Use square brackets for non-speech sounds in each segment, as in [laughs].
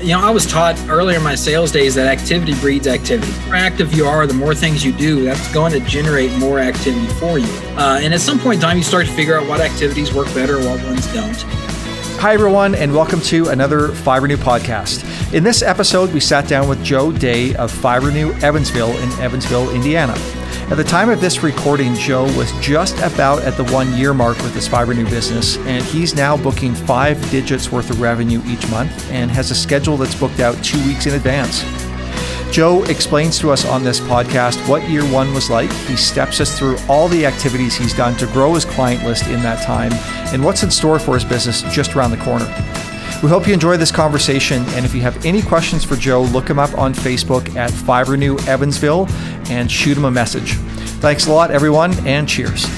You know, I was taught earlier in my sales days that activity breeds activity. The more active you are, the more things you do, that's going to generate more activity for you. Uh, and at some point in time, you start to figure out what activities work better, and what ones don't. Hi, everyone, and welcome to another FibreNew podcast. In this episode, we sat down with Joe Day of FibreNew Evansville in Evansville, Indiana. At the time of this recording, Joe was just about at the one year mark with his FibreNew business, and he's now booking five digits worth of revenue each month and has a schedule that's booked out two weeks in advance. Joe explains to us on this podcast what year one was like. He steps us through all the activities he's done to grow his client list in that time and what's in store for his business just around the corner. We hope you enjoy this conversation. And if you have any questions for Joe, look him up on Facebook at FibreNew Evansville and shoot him a message. Thanks a lot, everyone, and cheers.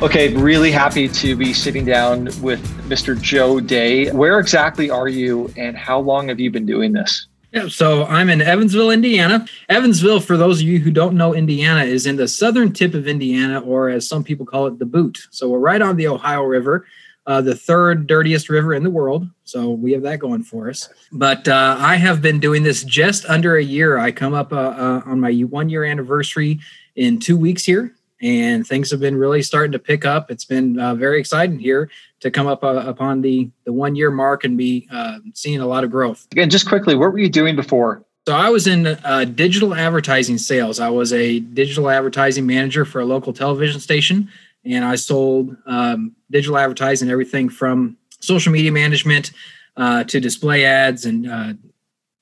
Okay, really happy to be sitting down with Mr. Joe Day. Where exactly are you, and how long have you been doing this? Yeah, so I'm in Evansville, Indiana. Evansville, for those of you who don't know Indiana, is in the southern tip of Indiana, or as some people call it, the boot. So we're right on the Ohio River uh, the third dirtiest river in the world. So we have that going for us. But uh, I have been doing this just under a year. I come up uh, uh on my one year anniversary in two weeks here, and things have been really starting to pick up. It's been uh, very exciting here to come up uh, upon the the one year mark and be seeing a lot of growth. Again, just quickly, what were you doing before? So I was in uh, digital advertising sales. I was a digital advertising manager for a local television station and I sold um, digital advertising, everything from social media management uh, to display ads and uh,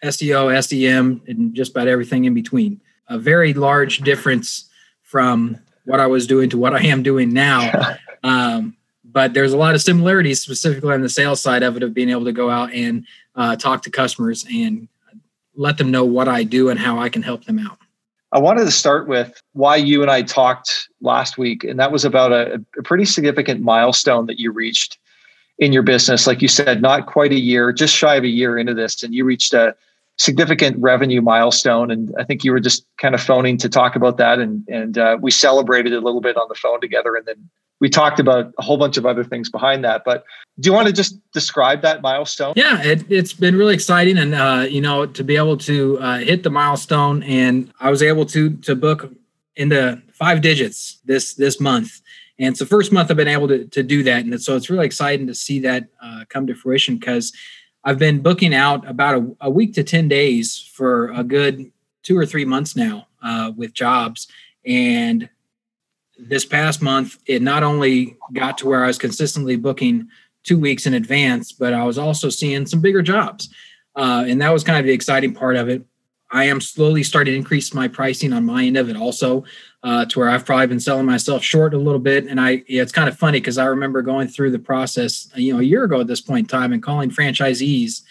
SEO, SEM, and just about everything in between. A very large difference from what I was doing to what I am doing now. [laughs] Um, but there's a lot of similarities, specifically on the sales side of it, of being able to go out and uh, talk to customers and let them know what I do and how I can help them out. I wanted to start with why you and I talked last week, and that was about a, a, pretty significant milestone that you reached in your business. Like you said, not quite a year, just shy of a year into this, and you reached a significant revenue milestone. And I think you were just kind of phoning to talk about that, and and uh, we celebrated a little bit on the phone together, and then we talked about a whole bunch of other things behind that. But do you want to just describe that milestone? Yeah, it, has been really exciting, and uh, you know, to be able to uh, hit the milestone, and I was able to to book into five digits this this month. And it's the first month I've been able to, to do that. And so it's really exciting to see that uh, come to fruition because I've been booking out about a, a, week to 10 days for a good two or three months now uh, with jobs. And this past month, it not only got to where I was consistently booking two weeks in advance, but I was also seeing some bigger jobs. Uh, and that was kind of the exciting part of it. I am slowly starting to increase my pricing on my end of it also uh, to where I've probably been selling myself short a little bit. And I, yeah, it's kind of funny because I remember going through the process, you know, a year ago at this point in time and calling franchisees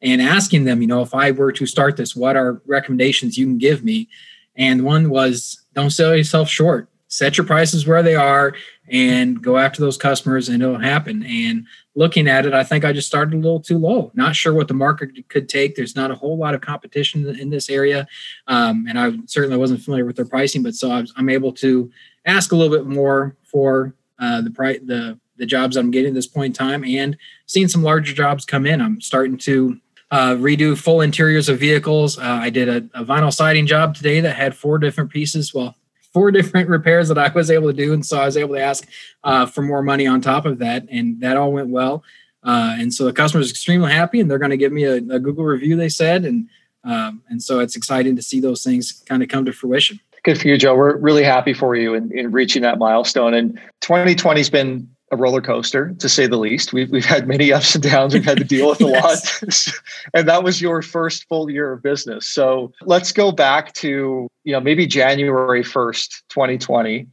and asking them, you know, if I were to start this, what are recommendations you can give me? And one was don't sell yourself short set your prices where they are and go after those customers and it'll happen and looking at it i think i just started a little too low not sure what the market could take there's not a whole lot of competition in this area um, and i certainly wasn't familiar with their pricing but so i'm able to ask a little bit more for uh, the price the the jobs i'm getting at this point in time and seeing some larger jobs come in i'm starting to uh, redo full interiors of vehicles. Uh, I did a, a, vinyl siding job today that had four different pieces. Well, four [laughs] different repairs that I was able to do, and so I was able to ask uh, for more money on top of that, and that all went well. Uh, and so the customer is extremely happy, and they're going to give me a, a, Google review. They said, and um, and so it's exciting to see those things kind of come to fruition. Good for you, Joe. We're really happy for you in, in reaching that milestone. And 2020 has been a roller coaster to say the least. We've we've had many ups and downs. We've had to deal with a [laughs] yes. lot, [laughs] and that was your first full year of business. So let's go back to you know maybe January first, twenty twenty,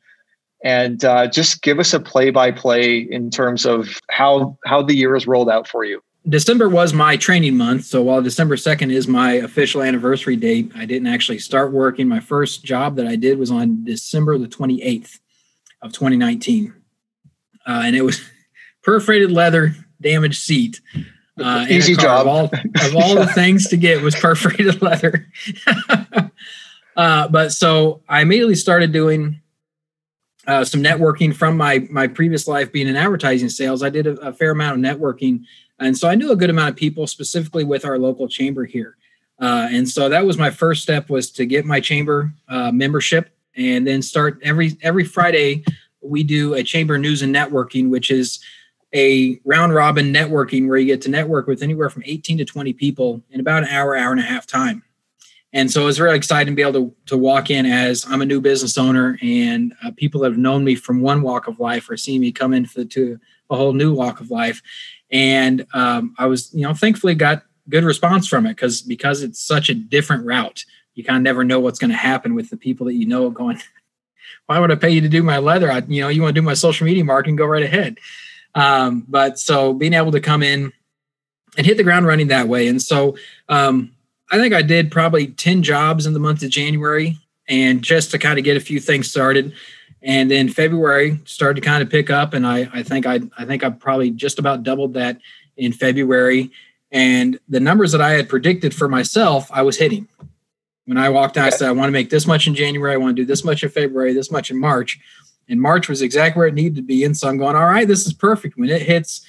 and uh, just give us a play by play in terms of how how the year has rolled out for you. December was my training month. So while December 2nd is my official anniversary date, I didn't actually start working. My first job that I did was on December the 28th of 2019 uh, and it was [laughs] perforated leather, damaged seat. Uh, Easy job. Of all, of all the [laughs] things to get was perforated [laughs] leather. uh, but so I immediately started doing uh, some networking from my my previous life being in advertising sales. I did a, a fair amount of networking And so I knew a good amount of people, specifically with our local chamber here. Uh, and so that was my first step was to get my chamber uh, membership and then start every every Friday we do a chamber news and networking, which is a round robin networking where you get to network with anywhere from 18 to 20 people in about an hour, hour and a half time. And so it was really exciting to be able to, to walk in as I'm a new business owner and uh, people that have known me from one walk of life are seeing me come into to a whole new walk of life. And um, I was, you know, thankfully got good response from it because because it's such a different route. You kind of never know what's going to happen with the people that you know going. Why would I pay you to do my leather? I, you know, you want to do my social media marketing, go right ahead. Um, but so being able to come in and hit the ground running that way. And so um, I think I did probably 10 jobs in the month of January and just to kind of get a few things started. And then February started to kind of pick up. And I, I think I, I think I probably just about doubled that in February. And the numbers that I had predicted for myself, I was hitting. When I walked out, I said, I want to make this much in January. I want to do this much in February, this much in March. And March was exactly where it needed to be. And so I'm going, all right, this is perfect. When it hits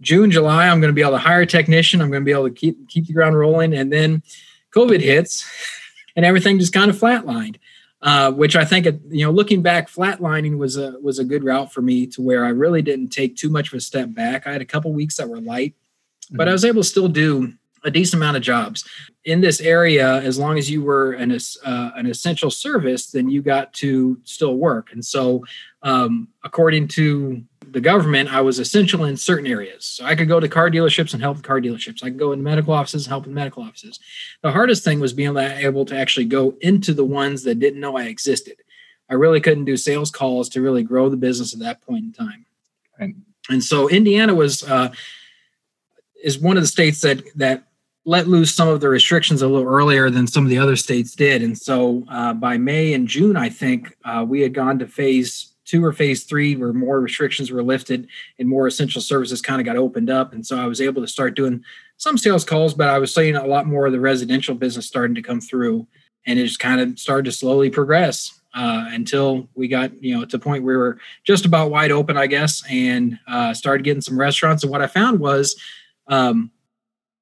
June, July, I'm going to be able to hire a technician. I'm going to be able to keep keep the ground rolling. And then COVID hits, [laughs] and everything just kind of flatlined. Uh, which I think, you know, looking back, flatlining was a was a good route for me to where I really didn't take too much of a step back. I had a couple weeks that were light, but I mm-hmm. was able to still do a decent amount of jobs in this area. As long as you were an uh, an essential service, then you got to still work. And so, um, according to the government, I was essential in certain areas. So I could go to car dealerships and help car dealerships. I could go into medical offices and help in medical offices. The hardest thing was being able to actually go into the ones that didn't know I existed. I really couldn't do sales calls to really grow the business at that point in time. Right. And so Indiana was uh, is one of the states that that let loose some of the restrictions a little earlier than some of the other states did. And so uh, by May and June, I think uh, we had gone to phase two or phase three where more restrictions were lifted and more essential services kind of got opened up. And so I was able to start doing some sales calls, but I was seeing a lot more of the residential business starting to come through. And it just kind of started to slowly progress uh, until we got, you know, to the point where we were just about wide open, I guess, and uh, started getting some restaurants. And what I found was, um,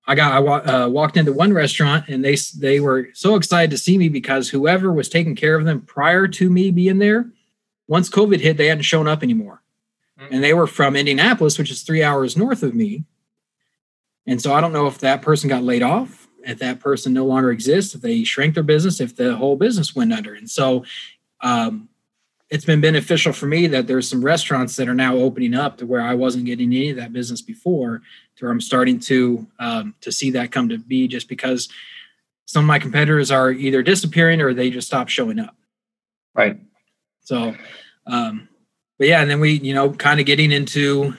I got I uh, walked into one restaurant and they they were so excited to see me because whoever was taking care of them prior to me being there, once COVID hit, they hadn't shown up anymore, mm-hmm. and they were from Indianapolis, which is three hours north of me. And so I don't know if that person got laid off, if that person no longer exists, if they shrank their business, if the whole business went under. And so um, it's been beneficial for me that there's some restaurants that are now opening up to where I wasn't getting any of that business before, to where I'm starting to um, to see that come to be just because some of my competitors are either disappearing or they just stop showing up. Right. So, um, but yeah, and then we, you know, kind of getting into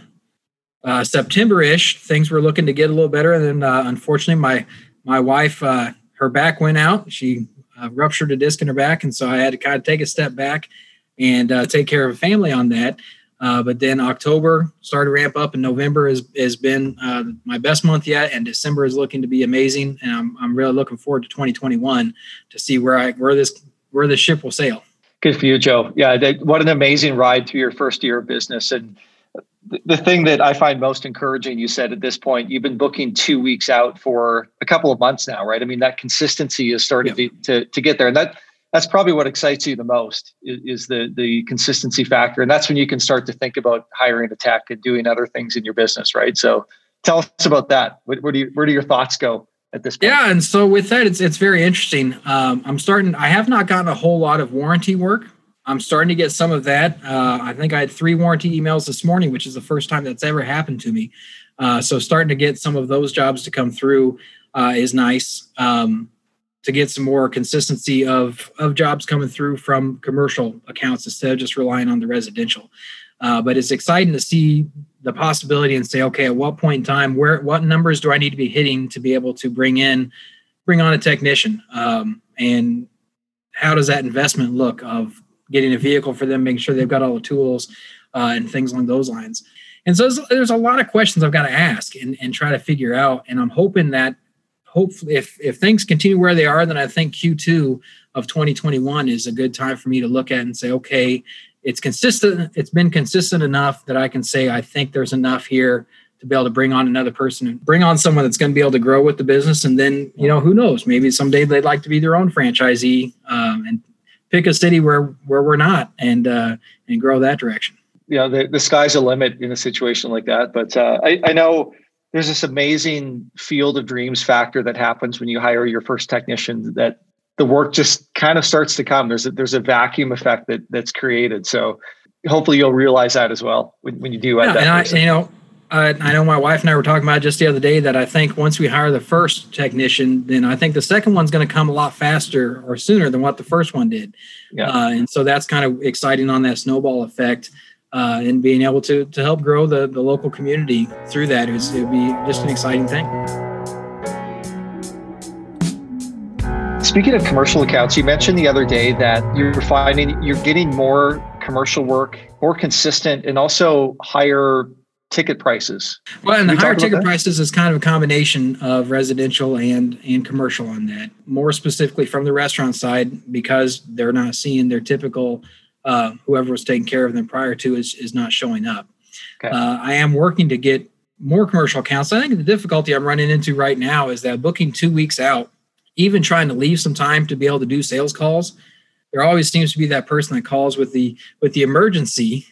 uh, September-ish, things were looking to get a little better. And then, uh, unfortunately, my my wife, uh, her back went out. She uh, ruptured a disc in her back, and so I had to kind of take a step back and uh, take care of a family on that. Uh, but then October started to ramp up, and November has, has been uh, my best month yet, and December is looking to be amazing. And I'm, I'm really looking forward to 2021 to see where I where this where this ship will sail. Good for you, Joe. Yeah, what an amazing ride through your first year of business. And the thing that I find most encouraging, you said at this point, you've been booking two weeks out for a couple of months now, right? I mean, that consistency is starting to, to, to get there, and that that's probably what excites you the most is, is, the the consistency factor. And that's when you can start to think about hiring a tech and doing other things in your business right? So tell us about that. Where, where do you, where do your thoughts go at this point? Yeah and so with that it's it's very interesting. Um, i'm starting i have not gotten a whole lot of warranty work. I'm starting to get some of that. Uh, i think i had three warranty emails this morning which is the first time that's ever happened to me. Uh, so starting to get some of those jobs to come through uh, is nice. Um, to get some more consistency of of jobs coming through from commercial accounts instead of just relying on the residential. Uh, but it's exciting to see the possibility and say, okay, at what point in time, where what numbers do I need to be hitting to be able to bring in, bring on a technician, um, and how does that investment look of getting a vehicle for them, making sure they've got all the tools uh, and things along those lines. And so there's, there's a lot of questions I've got to ask and, and try to figure out. And I'm hoping that hopefully if if things continue where they are then i think q2 of 2021 is a good time for me to look at and say okay it's consistent it's been consistent enough that i can say i think there's enough here to be able to bring on another person and bring on someone that's going to be able to grow with the business. And then, you know, who knows, maybe someday they'd like to be their own franchisee um, and pick a city where, where we're not and, uh, and grow that direction. Yeah. The, the sky's the limit in a situation like that. But uh, I, I know there's this amazing field of dreams factor that happens when you hire your first technician that the work just kind of starts to come. There's a, there's a vacuum effect that that's created. So hopefully you'll realize that as well when, when you do. Yeah, and I, you know, I, I know my wife and I were talking about just the other day that I think once we hire the first technician, then I think the second one's going to come a lot faster or sooner than what the first one did. Yeah. Uh, and so that's kind of exciting on that snowball effect. Uh, and being able to to help grow the, the local community through that is it would be just an exciting thing. Speaking of commercial accounts, you mentioned the other day that you're finding you're getting more commercial work, more consistent, and also higher ticket prices. Well, and the higher ticket that? prices is kind of a combination of residential and and commercial on that. More specifically from the restaurant side, because they're not seeing their typical uh, whoever was taking care of them prior to is is not showing up. Okay. Uh, I am working to get more commercial accounts. I think the difficulty I'm running into right now is that booking two weeks out even trying to leave some time to be able to do sales calls there always seems to be that person that calls with the with the emergency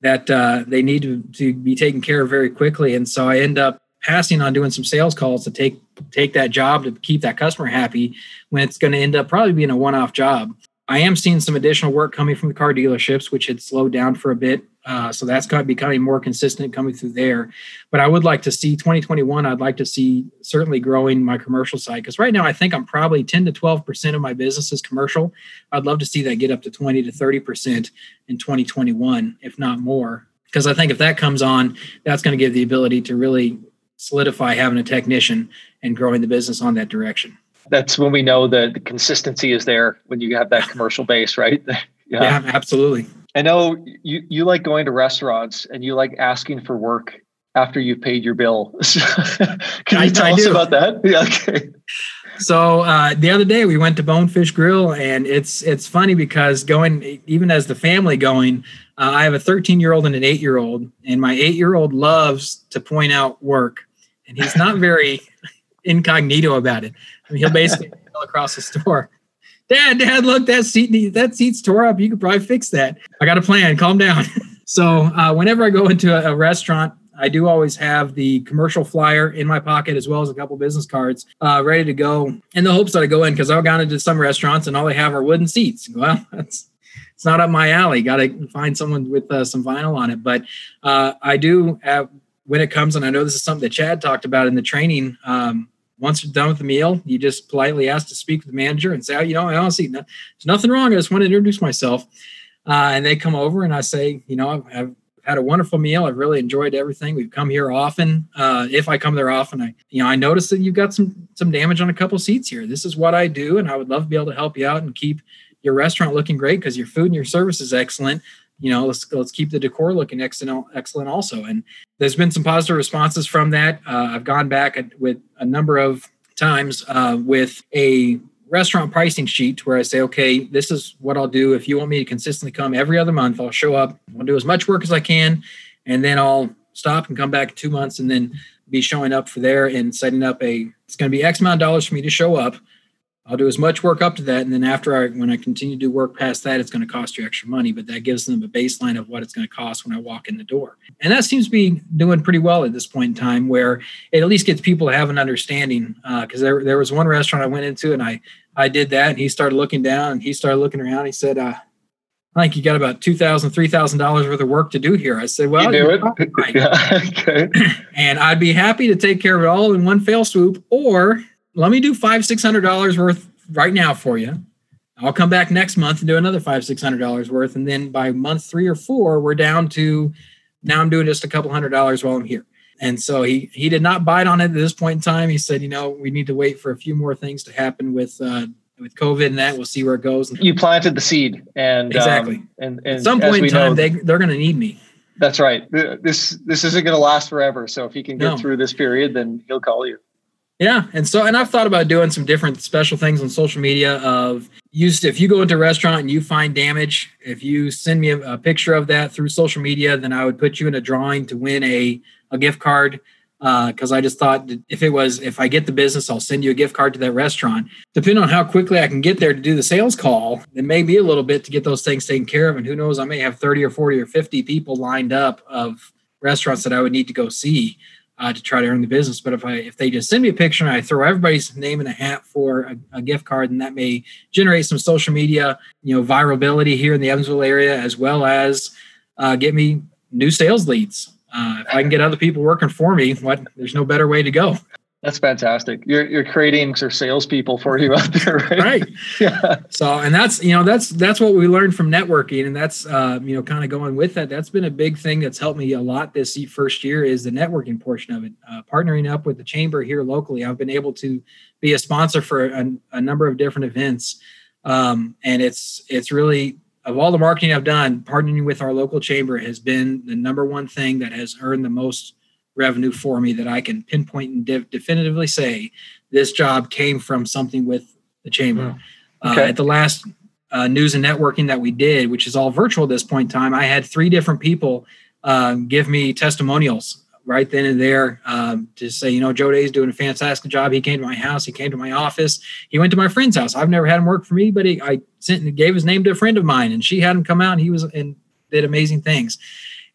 that uh, they need to, to be taken care of very quickly and so i end up passing on doing some sales calls to take take that job to keep that customer happy when it's going to end up probably being a one-off job I am seeing some additional work coming from the car dealerships, which had slowed down for a bit. Uh, so that's kind of becoming more consistent coming through there. But I would like to see 2021. I'd like to see certainly growing my commercial side because right now I think I'm probably 10 to 12 percent of my business is commercial. I'd love to see that get up to 20 to 30 percent in 2021, if not more. Because I think if that comes on, that's going to give the ability to really solidify having a technician and growing the business on that direction that's when we know that the consistency is there when you have that commercial base, right? [laughs] yeah. yeah, absolutely. I know you, you like going to restaurants and you like asking for work after you've paid your bill. [laughs] Can you I, tell I us about that? [laughs] Yeah, okay. So uh, the other day we went to Bonefish Grill, and it's it's funny because going even as the family going, uh, I have a 13 year old and an eight year old, and my eight year old loves to point out work, and he's not very incognito about it. I mean, he'll basically [laughs] across the store. Dad, Dad, look, that seat that seat's tore up. You could probably fix that. I got a plan. Calm down. [laughs] so uh, whenever I go into a, a, restaurant, I do always have the commercial flyer in my pocket as well as a couple business cards uh, ready to go in the hopes that I go in because I've gone into some restaurants and all they have are wooden seats. Well, [laughs] that's it's not up my alley. Got to find someone with uh, some vinyl on it. But uh, I do have when it comes, and I know this is something that Chad talked about in the training. Um, once you're done with the meal, you just politely ask to speak with the manager and say, oh, you know, I honestly, no, there's nothing wrong. I just want to introduce myself. Uh, and they come over and I say, you know, I've, I've, had a wonderful meal. I've really enjoyed everything. We've come here often. Uh, if I come there often, I, you know, I noticed that you've got some some damage on a couple seats here. This is what I do, and I would love to be able to help you out and keep your restaurant looking great because your food and your service is excellent you know let's let's keep the decor looking excellent excellent also. And there's been some positive responses from that. Uh, i've gone back with a number of times uh, with a restaurant pricing sheet where i say okay this is what i'll do. If you want me to consistently come every other month i'll show up i'll do as much work as i can and then i'll stop and come back two months and then be showing up for there and setting up a it's going to be x amount of dollars for me to show up I'll do as much work up to that, and then after I, when I continue to do work past that, it's going to cost you extra money. But that gives them a baseline of what it's going to cost when I walk in the door, and that seems to be doing pretty well at this point in time, where it at least gets people to have an understanding. Because uh, there, there was one restaurant I went into, and I, I did that, and he started looking down, and he started looking around. He said, uh, "I think you got about two thousand, three thousand dollars worth of work to do here." I said, "Well, you do it, right. [laughs] yeah, okay. and I'd be happy to take care of it all in one fell swoop, or." Let me do five, six hundred dollars worth right now for you. I'll come back next month and do another five, six hundred dollars worth. And then by month three or four, we're down to now I'm doing just a couple hundred dollars while I'm here. And so he he did not bite on it at this point in time. He said, you know, we need to wait for a few more things to happen with uh, with COVID and that. We'll see where it goes. You planted the seed, and exactly. Um, and, and, at some point in time, know, they they're going to need me. That's right. This this isn't going to last forever. So if he can get no. through this period, then he'll call you. Yeah, and so and I've thought about doing some different special things on social media. Of use if you go into a restaurant and you find damage, if you send me a, a picture of that through social media, then I would put you in a drawing to win a a gift card because uh, I just thought if it was if I get the business, I'll send you a gift card to that restaurant. Depending on how quickly I can get there to do the sales call, it may be a little bit to get those things taken care of. And who knows, I may have 30 or 40 or 50 people lined up of restaurants that I would need to go see uh, to try to earn the business. But if I if they just send me a picture and I throw everybody's name in a hat for a, a gift card, then that may generate some social media, you know, virality here in the Evansville area, as well as uh, get me new sales leads. Uh, if I can get other people working for me, what there's no better way to go. That's fantastic. You're you're creating some salespeople for you out there, right? Right. [laughs] yeah. So, and that's you know that's that's what we learned from networking, and that's uh, you know kind of going with that. That's been a big thing that's helped me a lot this first year is the networking portion of it. Uh, partnering up with the chamber here locally, I've been able to be a sponsor for a, a number of different events, um, and it's it's really of all the marketing I've done, partnering with our local chamber has been the number one thing that has earned the most revenue for me that I can pinpoint and de- definitively say this job came from something with the chamber. Hmm. Okay. Uh, at the last uh, news and networking that we did, which is all virtual at this point in time, I had three different people um, give me testimonials right then and there um, to say, you know, Joe Day's doing a fantastic job. He came to my house. He came to my office. He went to my friend's house. I've never had him work for me, but he, I sent and gave his name to a friend of mine, and she had him come out. and He was and did amazing things.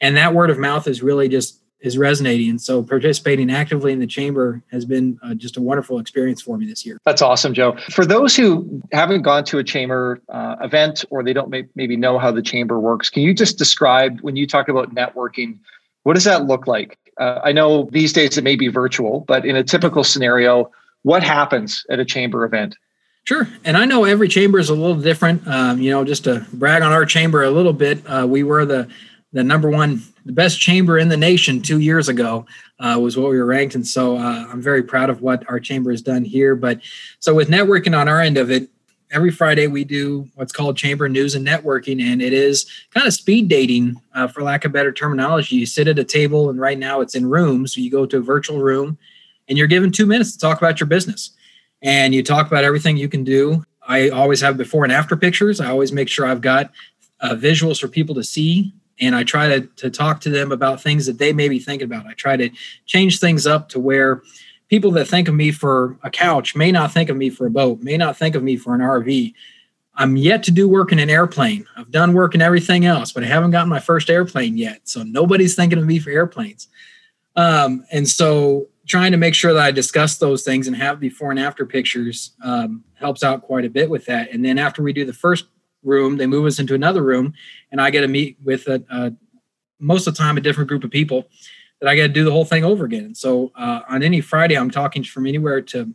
And that word of mouth is really just is resonating. And so participating actively in the chamber has been uh, just a wonderful experience for me this year. That's awesome, Joe. For those who haven't gone to a chamber uh, event or they don't may- maybe know how the chamber works, can you just describe when you talk about networking, what does that look like? Uh, I know these days it may be virtual, but in a typical scenario, what happens at a chamber event? Sure. And I know every chamber is a little different. Um, you know, just to brag on our chamber a little bit, uh, we were the the number one, the best chamber in the nation two years ago uh, was what we were ranked. And so uh, I'm very proud of what our chamber has done here. But so with networking on our end of it, every Friday we do what's called chamber news and networking, and it is kind of speed dating, uh, for lack of better terminology. You sit at a table, and right now it's in rooms. So you go to a virtual room, and you're given two minutes to talk about your business, and you talk about everything you can do. I always have before and after pictures. I always make sure I've got uh, visuals for people to see. And I try to, to talk to them about things that they may be thinking about. I try to change things up to where people that think of me for a couch may not think of me for a boat, may not think of me for an RV. I'm yet to do work in an airplane. I've done work in everything else, but I haven't gotten my first airplane yet. So nobody's thinking of me for airplanes. Um, and so trying to make sure that I discuss those things and have before and after pictures um, helps out quite a bit with that. And then after we do the first room, they move us into another room, and I get to meet with a, a most of the time a different group of people that I got to do the whole thing over again. So uh, on any Friday, I'm talking from anywhere to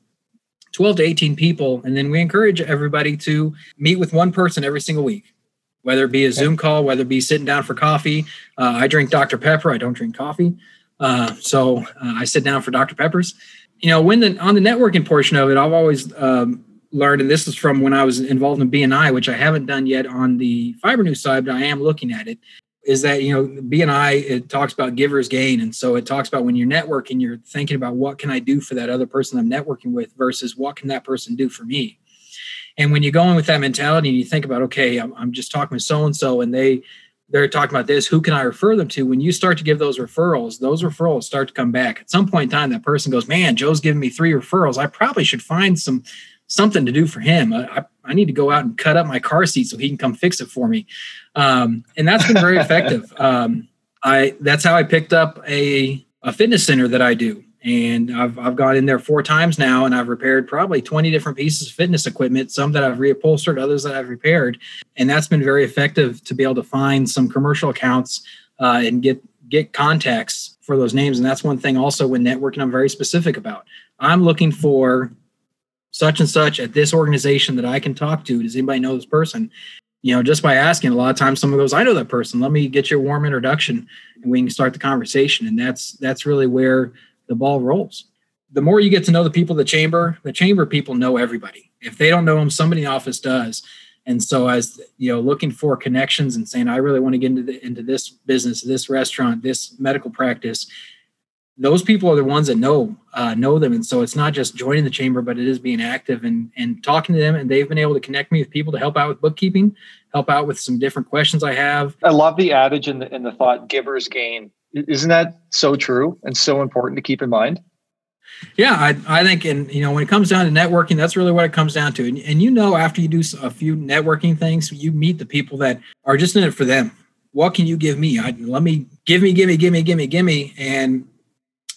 12 to 18 people. And then we encourage everybody to meet with one person every single week, whether it be a Zoom call, whether it be sitting down for coffee. Uh, I drink Dr. Pepper. I don't drink coffee. Uh, so uh, I sit down for Dr. Peppers. You know, when the on the networking portion of it, I've always um, learned, and this is from when I was involved in BNI, which I haven't done yet on the FibreNew's side, but I am looking at it is that you know bni it talks about givers gain and so it talks about when you're networking you're thinking about what can i do for that other person i'm networking with versus what can that person do for me? And when you go in with that mentality and you think about okay i'm, I'm just talking with so and so and they they're talking about this who can i refer them to? When you start to give those referrals those referrals start to come back. At some point in time that person goes man joe's giving me three referrals. I probably should find some something to do for him. I, I, need to go out and cut up my car seat so he can come fix it for me. Um, and that's been very effective. [laughs] Um, I that's how I picked up a, a fitness center that I do. And I've, I've gone in there four times now and I've repaired probably 20 different pieces of fitness equipment, some that I've reupholstered, others that I've repaired. And that's been very effective to be able to find some commercial accounts uh, and get get contacts for those names. And that's one thing also when networking I'm very specific about. I'm looking for such and such at this organization that I can talk to. Does anybody know this person? You know, just by asking, a lot of times someone goes, I know that person. Let me get you a warm introduction and we can start the conversation. And that's that's really where the ball rolls. The more you get to know the people the chamber, the chamber people know everybody. If they don't know them, somebody in the office does. And so as you know, looking for connections and saying, I really want to get into the, into this business, this restaurant, this medical practice, those people are the ones that know uh, know them, and so it's not just joining the chamber, but it is being active and and talking to them. And they've been able to connect me with people to help out with bookkeeping, help out with some different questions I have. I love the adage and the, and the thought givers gain. Isn't that so true and so important to keep in mind? Yeah, I, I think, and you know, when it comes down to networking, that's really what it comes down to. And, and you know, after you do a few networking things, you meet the people that are just in it for them. What can you give me? I, let me give me, give me, give me, give me, give me, and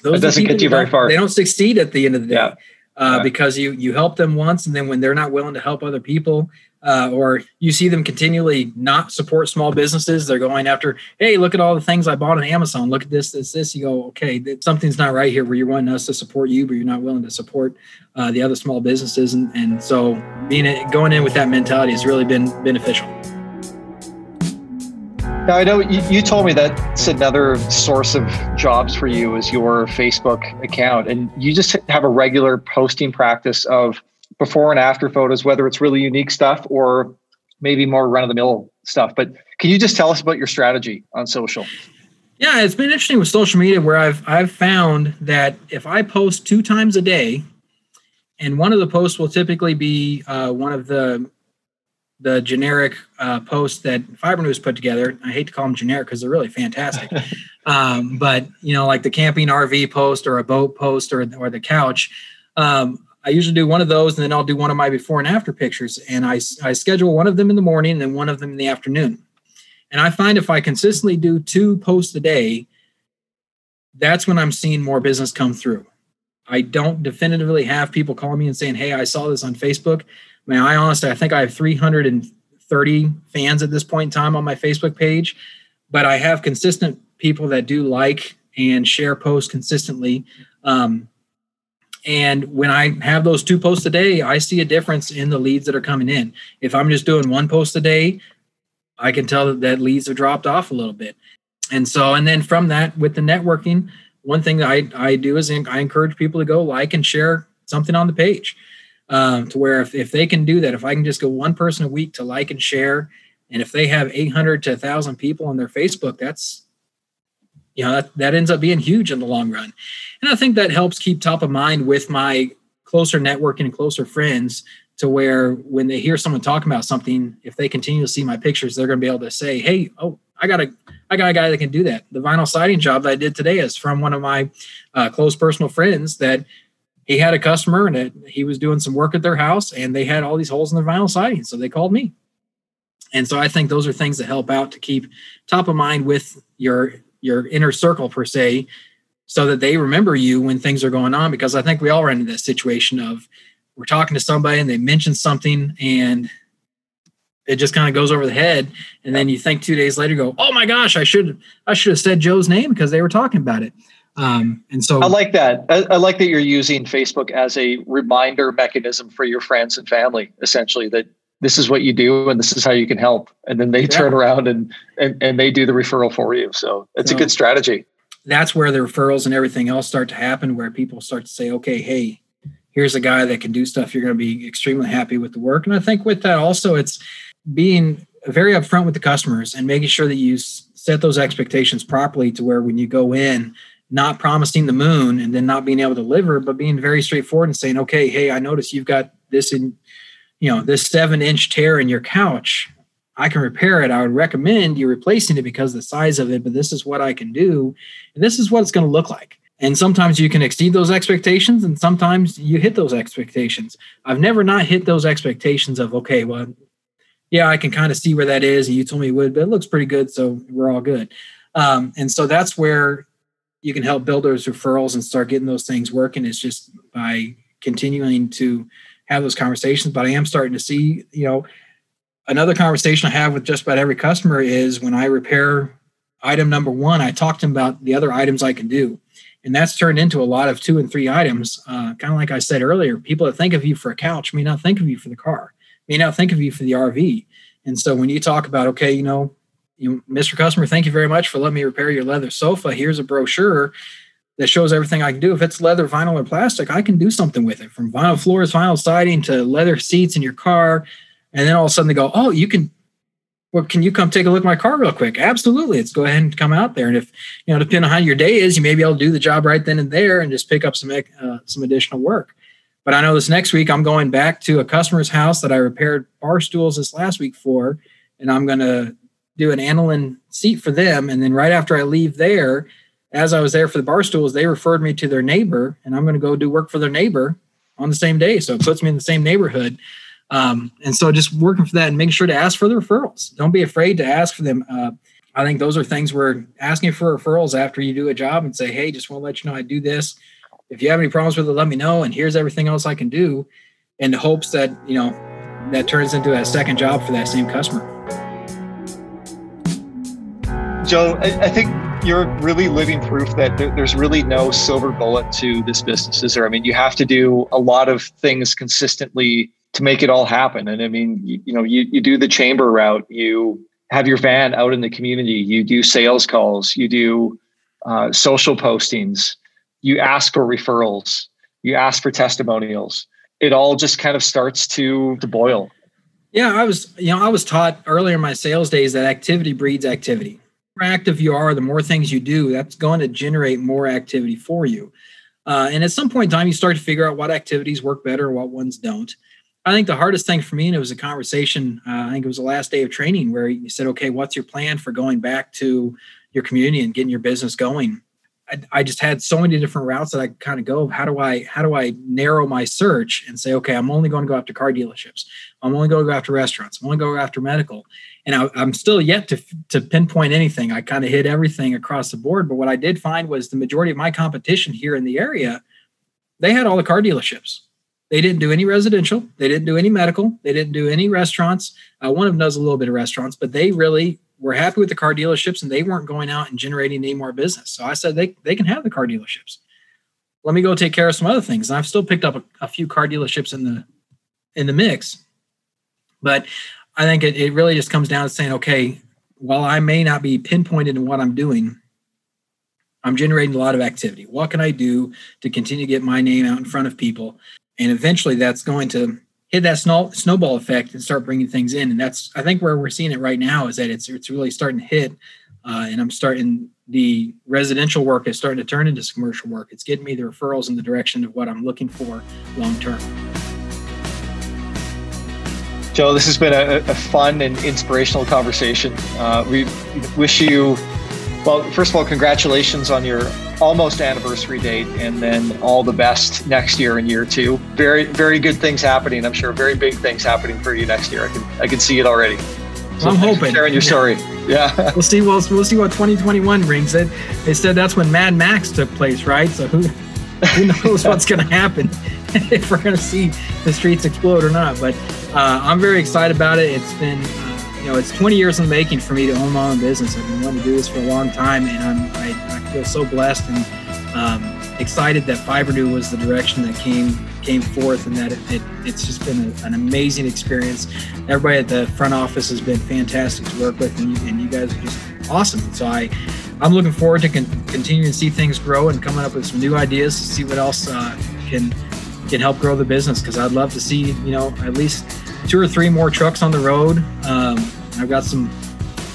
those doesn't get you very far. They don't succeed at the end of the day yeah. Uh, yeah. because you you help them once, and then when they're not willing to help other people, uh, or you see them continually not support small businesses, they're going after, hey, look at all the things I bought on Amazon. Look at this, this, this. You go, okay, something's not right here. Where you're wanting us to support you, but you're not willing to support uh, the other small businesses, and and so being going in with that mentality has really been beneficial. Now, I know you, you told me that's another source of jobs for you is your Facebook account, and you just have a regular posting practice of before and after photos, whether it's really unique stuff or maybe more run of the mill stuff. But can you just tell us about your strategy on social? Yeah, it's been interesting with social media where I've I've found that if I post two times a day, and one of the posts will typically be uh, one of the the generic uh, posts that FibreNew's put together. I hate to call them generic because they're really fantastic. [laughs] um, but you know, like the camping RV post or a boat post or or the couch. Um, I usually do one of those, and then I'll do one of my before and after pictures. And I I schedule one of them in the morning and then one of them in the afternoon. And I find if I consistently do two posts a day, that's when I'm seeing more business come through. I don't definitively have people calling me and saying, "Hey, I saw this on Facebook." I mean, I honestly, I think I have 330 fans at this point in time on my Facebook page, but I have consistent people that do like and share posts consistently. Um, and when I have those two posts a day, I see a difference in the leads that are coming in. If I'm just doing one post a day, I can tell that, that leads have dropped off a little bit. And so, and then from that, with the networking, one thing that I, I do is I encourage people to go like and share something on the page um, to where if, if they can do that, if I can just go one person a week to like and share, and if they have 800 to 1,000 people on their Facebook, that's you know that, that ends up being huge in the long run. And i think that helps keep top of mind with my closer networking and closer friends to where when they hear someone talking about something if they continue to see my pictures they're going to be able to say hey oh i got a i got a guy that can do that. The vinyl siding job that i did today is from one of my uh, close personal friends that he had a customer and he was doing some work at their house and they had all these holes in their vinyl siding. So they called me. And so I think those are things that help out to keep top of mind with your your inner circle per se, so that they remember you when things are going on. Because I think we all run into that situation of we're talking to somebody and they mention something and it just kind of goes over the head. And then you think two days later, go, oh my gosh, I should I should have said Joe's name because they were talking about it. Um, and so I like that. I, I, like that you're using Facebook as a reminder mechanism for your friends and family, essentially, that this is what you do and this is how you can help. And then they yeah. turn around and, and, and they do the referral for you. So it's so a good strategy. That's where the referrals and everything else start to happen, where people start to say, okay, hey, here's a guy that can do stuff. You're going to be extremely happy with the work. And I think with that also, it's being very upfront with the customers and making sure that you set those expectations properly to where when you go in, not promising the moon and then not being able to deliver, but being very straightforward and saying, okay, hey, I notice you've got this in, you know, this seven inch tear in your couch. I can repair it. I would recommend you replacing it because the size of it, but this is what I can do. And this is what it's going to look like. And sometimes you can exceed those expectations and sometimes you hit those expectations. I've never not hit those expectations of, okay, well, yeah, I can kind of see where that is. And you told me it would, but it looks pretty good. So we're all good. Um, and so that's where you can help build those referrals and start getting those things working is just by continuing to have those conversations. But I am starting to see, you know, another conversation I have with just about every customer is when I repair item number one, I talk to them about the other items I can do. And that's turned into a lot of two and three items. Uh, kind of like I said earlier, people that think of you for a couch may not think of you for the car, may not think of you for the RV. And so when you talk about, okay, you know, you, Mr. Customer, thank you very much for letting me repair your leather sofa. Here's a brochure that shows everything I can do. If it's leather, vinyl, or plastic, I can do something with it from vinyl floors, vinyl siding to leather seats in your car. And then all of a sudden they go, oh, you can well, can you come take a look at my car real quick? Absolutely. Let's go ahead and come out there. And if, you know, depending on how your day is, you may be able to do the job right then and there and just pick up some, uh, some additional work. But I know this next week I'm going back to a customer's house that I repaired bar stools this last week for, and I'm going to do an aniline seat for them. And then right after I leave there, as I was there for the bar stools, they referred me to their neighbor, and I'm going to go do work for their neighbor on the same day. So it puts me in the same neighborhood. Um, and so just working for that and making sure to ask for the referrals. Don't be afraid to ask for them. Uh, I think those are things where asking for referrals after you do a job and say, hey, just want to let you know I do this. If you have any problems with it, let me know. And here's everything else I can do in the hopes that, you know, that turns into a second job for that same customer. Joe, I, I think you're really living proof that there's really no silver bullet to this business, is there? I mean, you have to do a lot of things consistently to make it all happen. And I mean, you, you know, you, you do the chamber route, you have your van out in the community, you do sales calls, you do uh, social postings, you ask for referrals, you ask for testimonials. It all just kind of starts to to boil. Yeah, I was, you know, I was taught earlier in my sales days that activity breeds activity. More active you are, the more things you do, that's going to generate more activity for you. Uh, and at some point in time, you start to figure out what activities work better, what ones don't. I think the hardest thing for me, and it was a conversation, uh, I think it was the last day of training where you said, okay, what's your plan for going back to your community and getting your business going? I, just had so many different routes that I kind of go. How do I how do I narrow my search and say, okay, I'm only going to go after car dealerships. I'm only going to go after restaurants. I'm only going to go after medical. And I, I'm still yet to to pinpoint anything. I kind of hit everything across the board. But what I did find was the majority of my competition here in the area, they had all the car dealerships they didn't do any residential. They didn't do any medical. They didn't do any restaurants. Uh, one of them does a little bit of restaurants, but they really were happy with the car dealerships and they weren't going out and generating any more business. So I said they, they can have the car dealerships. Let me go take care of some other things. And I've still picked up a, a few car dealerships in the in the mix. But I think it, it really just comes down to saying, okay, while I may not be pinpointed in what I'm doing, I'm generating a lot of activity. What can I do to continue to get my name out in front of people? and eventually that's going to hit that snow, snowball effect and start bringing things in. And that's i think where we're seeing it right now is that it's it's really starting to hit uh, and i'm starting the residential work is starting to turn into commercial work. It's getting me the referrals in the direction of what i'm looking for long term. Joe this has been a, a fun and inspirational conversation. Uh, we wish you well first of all congratulations on your almost anniversary date and then all the best next year and year two. Very very good things happening. I'm sure very big things happening for you next year. I can i can see it already. So i'm hoping. sharing your story. Yeah. [laughs] We'll see we'll, we'll see what 2021 brings. It they said that's when mad max took place right? So who who [laughs] knows what's going to happen [laughs] if we're going to see the streets explode or not. But uh, i'm very excited about it. It's been you know, it's 20 years in the making for me to own my own business. I've been wanting to do this for a long time, and I'm, I, I feel so blessed and um, excited that FibreNew was the direction that came came forth, and that it, it it's just been a, an amazing experience. Everybody at the front office has been fantastic to work with, and you, and you guys are just awesome. So I, I'm looking forward to con- continuing to see things grow and coming up with some new ideas to see what else uh, can can help grow the business. Because I'd love to see you know at least two or three more trucks on the road. Um, I've got some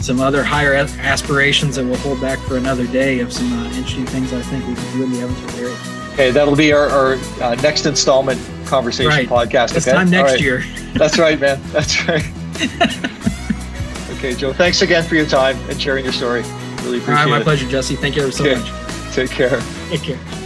some other higher aspirations that we'll hold back for another day of some uh, interesting things I think we can do in the Evansville area. Okay, that'll be our, our uh, next installment conversation right. podcast. This okay? time next right. year. [laughs] That's right, man. That's right. [laughs] okay, Joe. Thanks again for your time and sharing your story. Really appreciate it. All right, my it. pleasure, Jesse. Thank you so okay. much. Take care. Take care.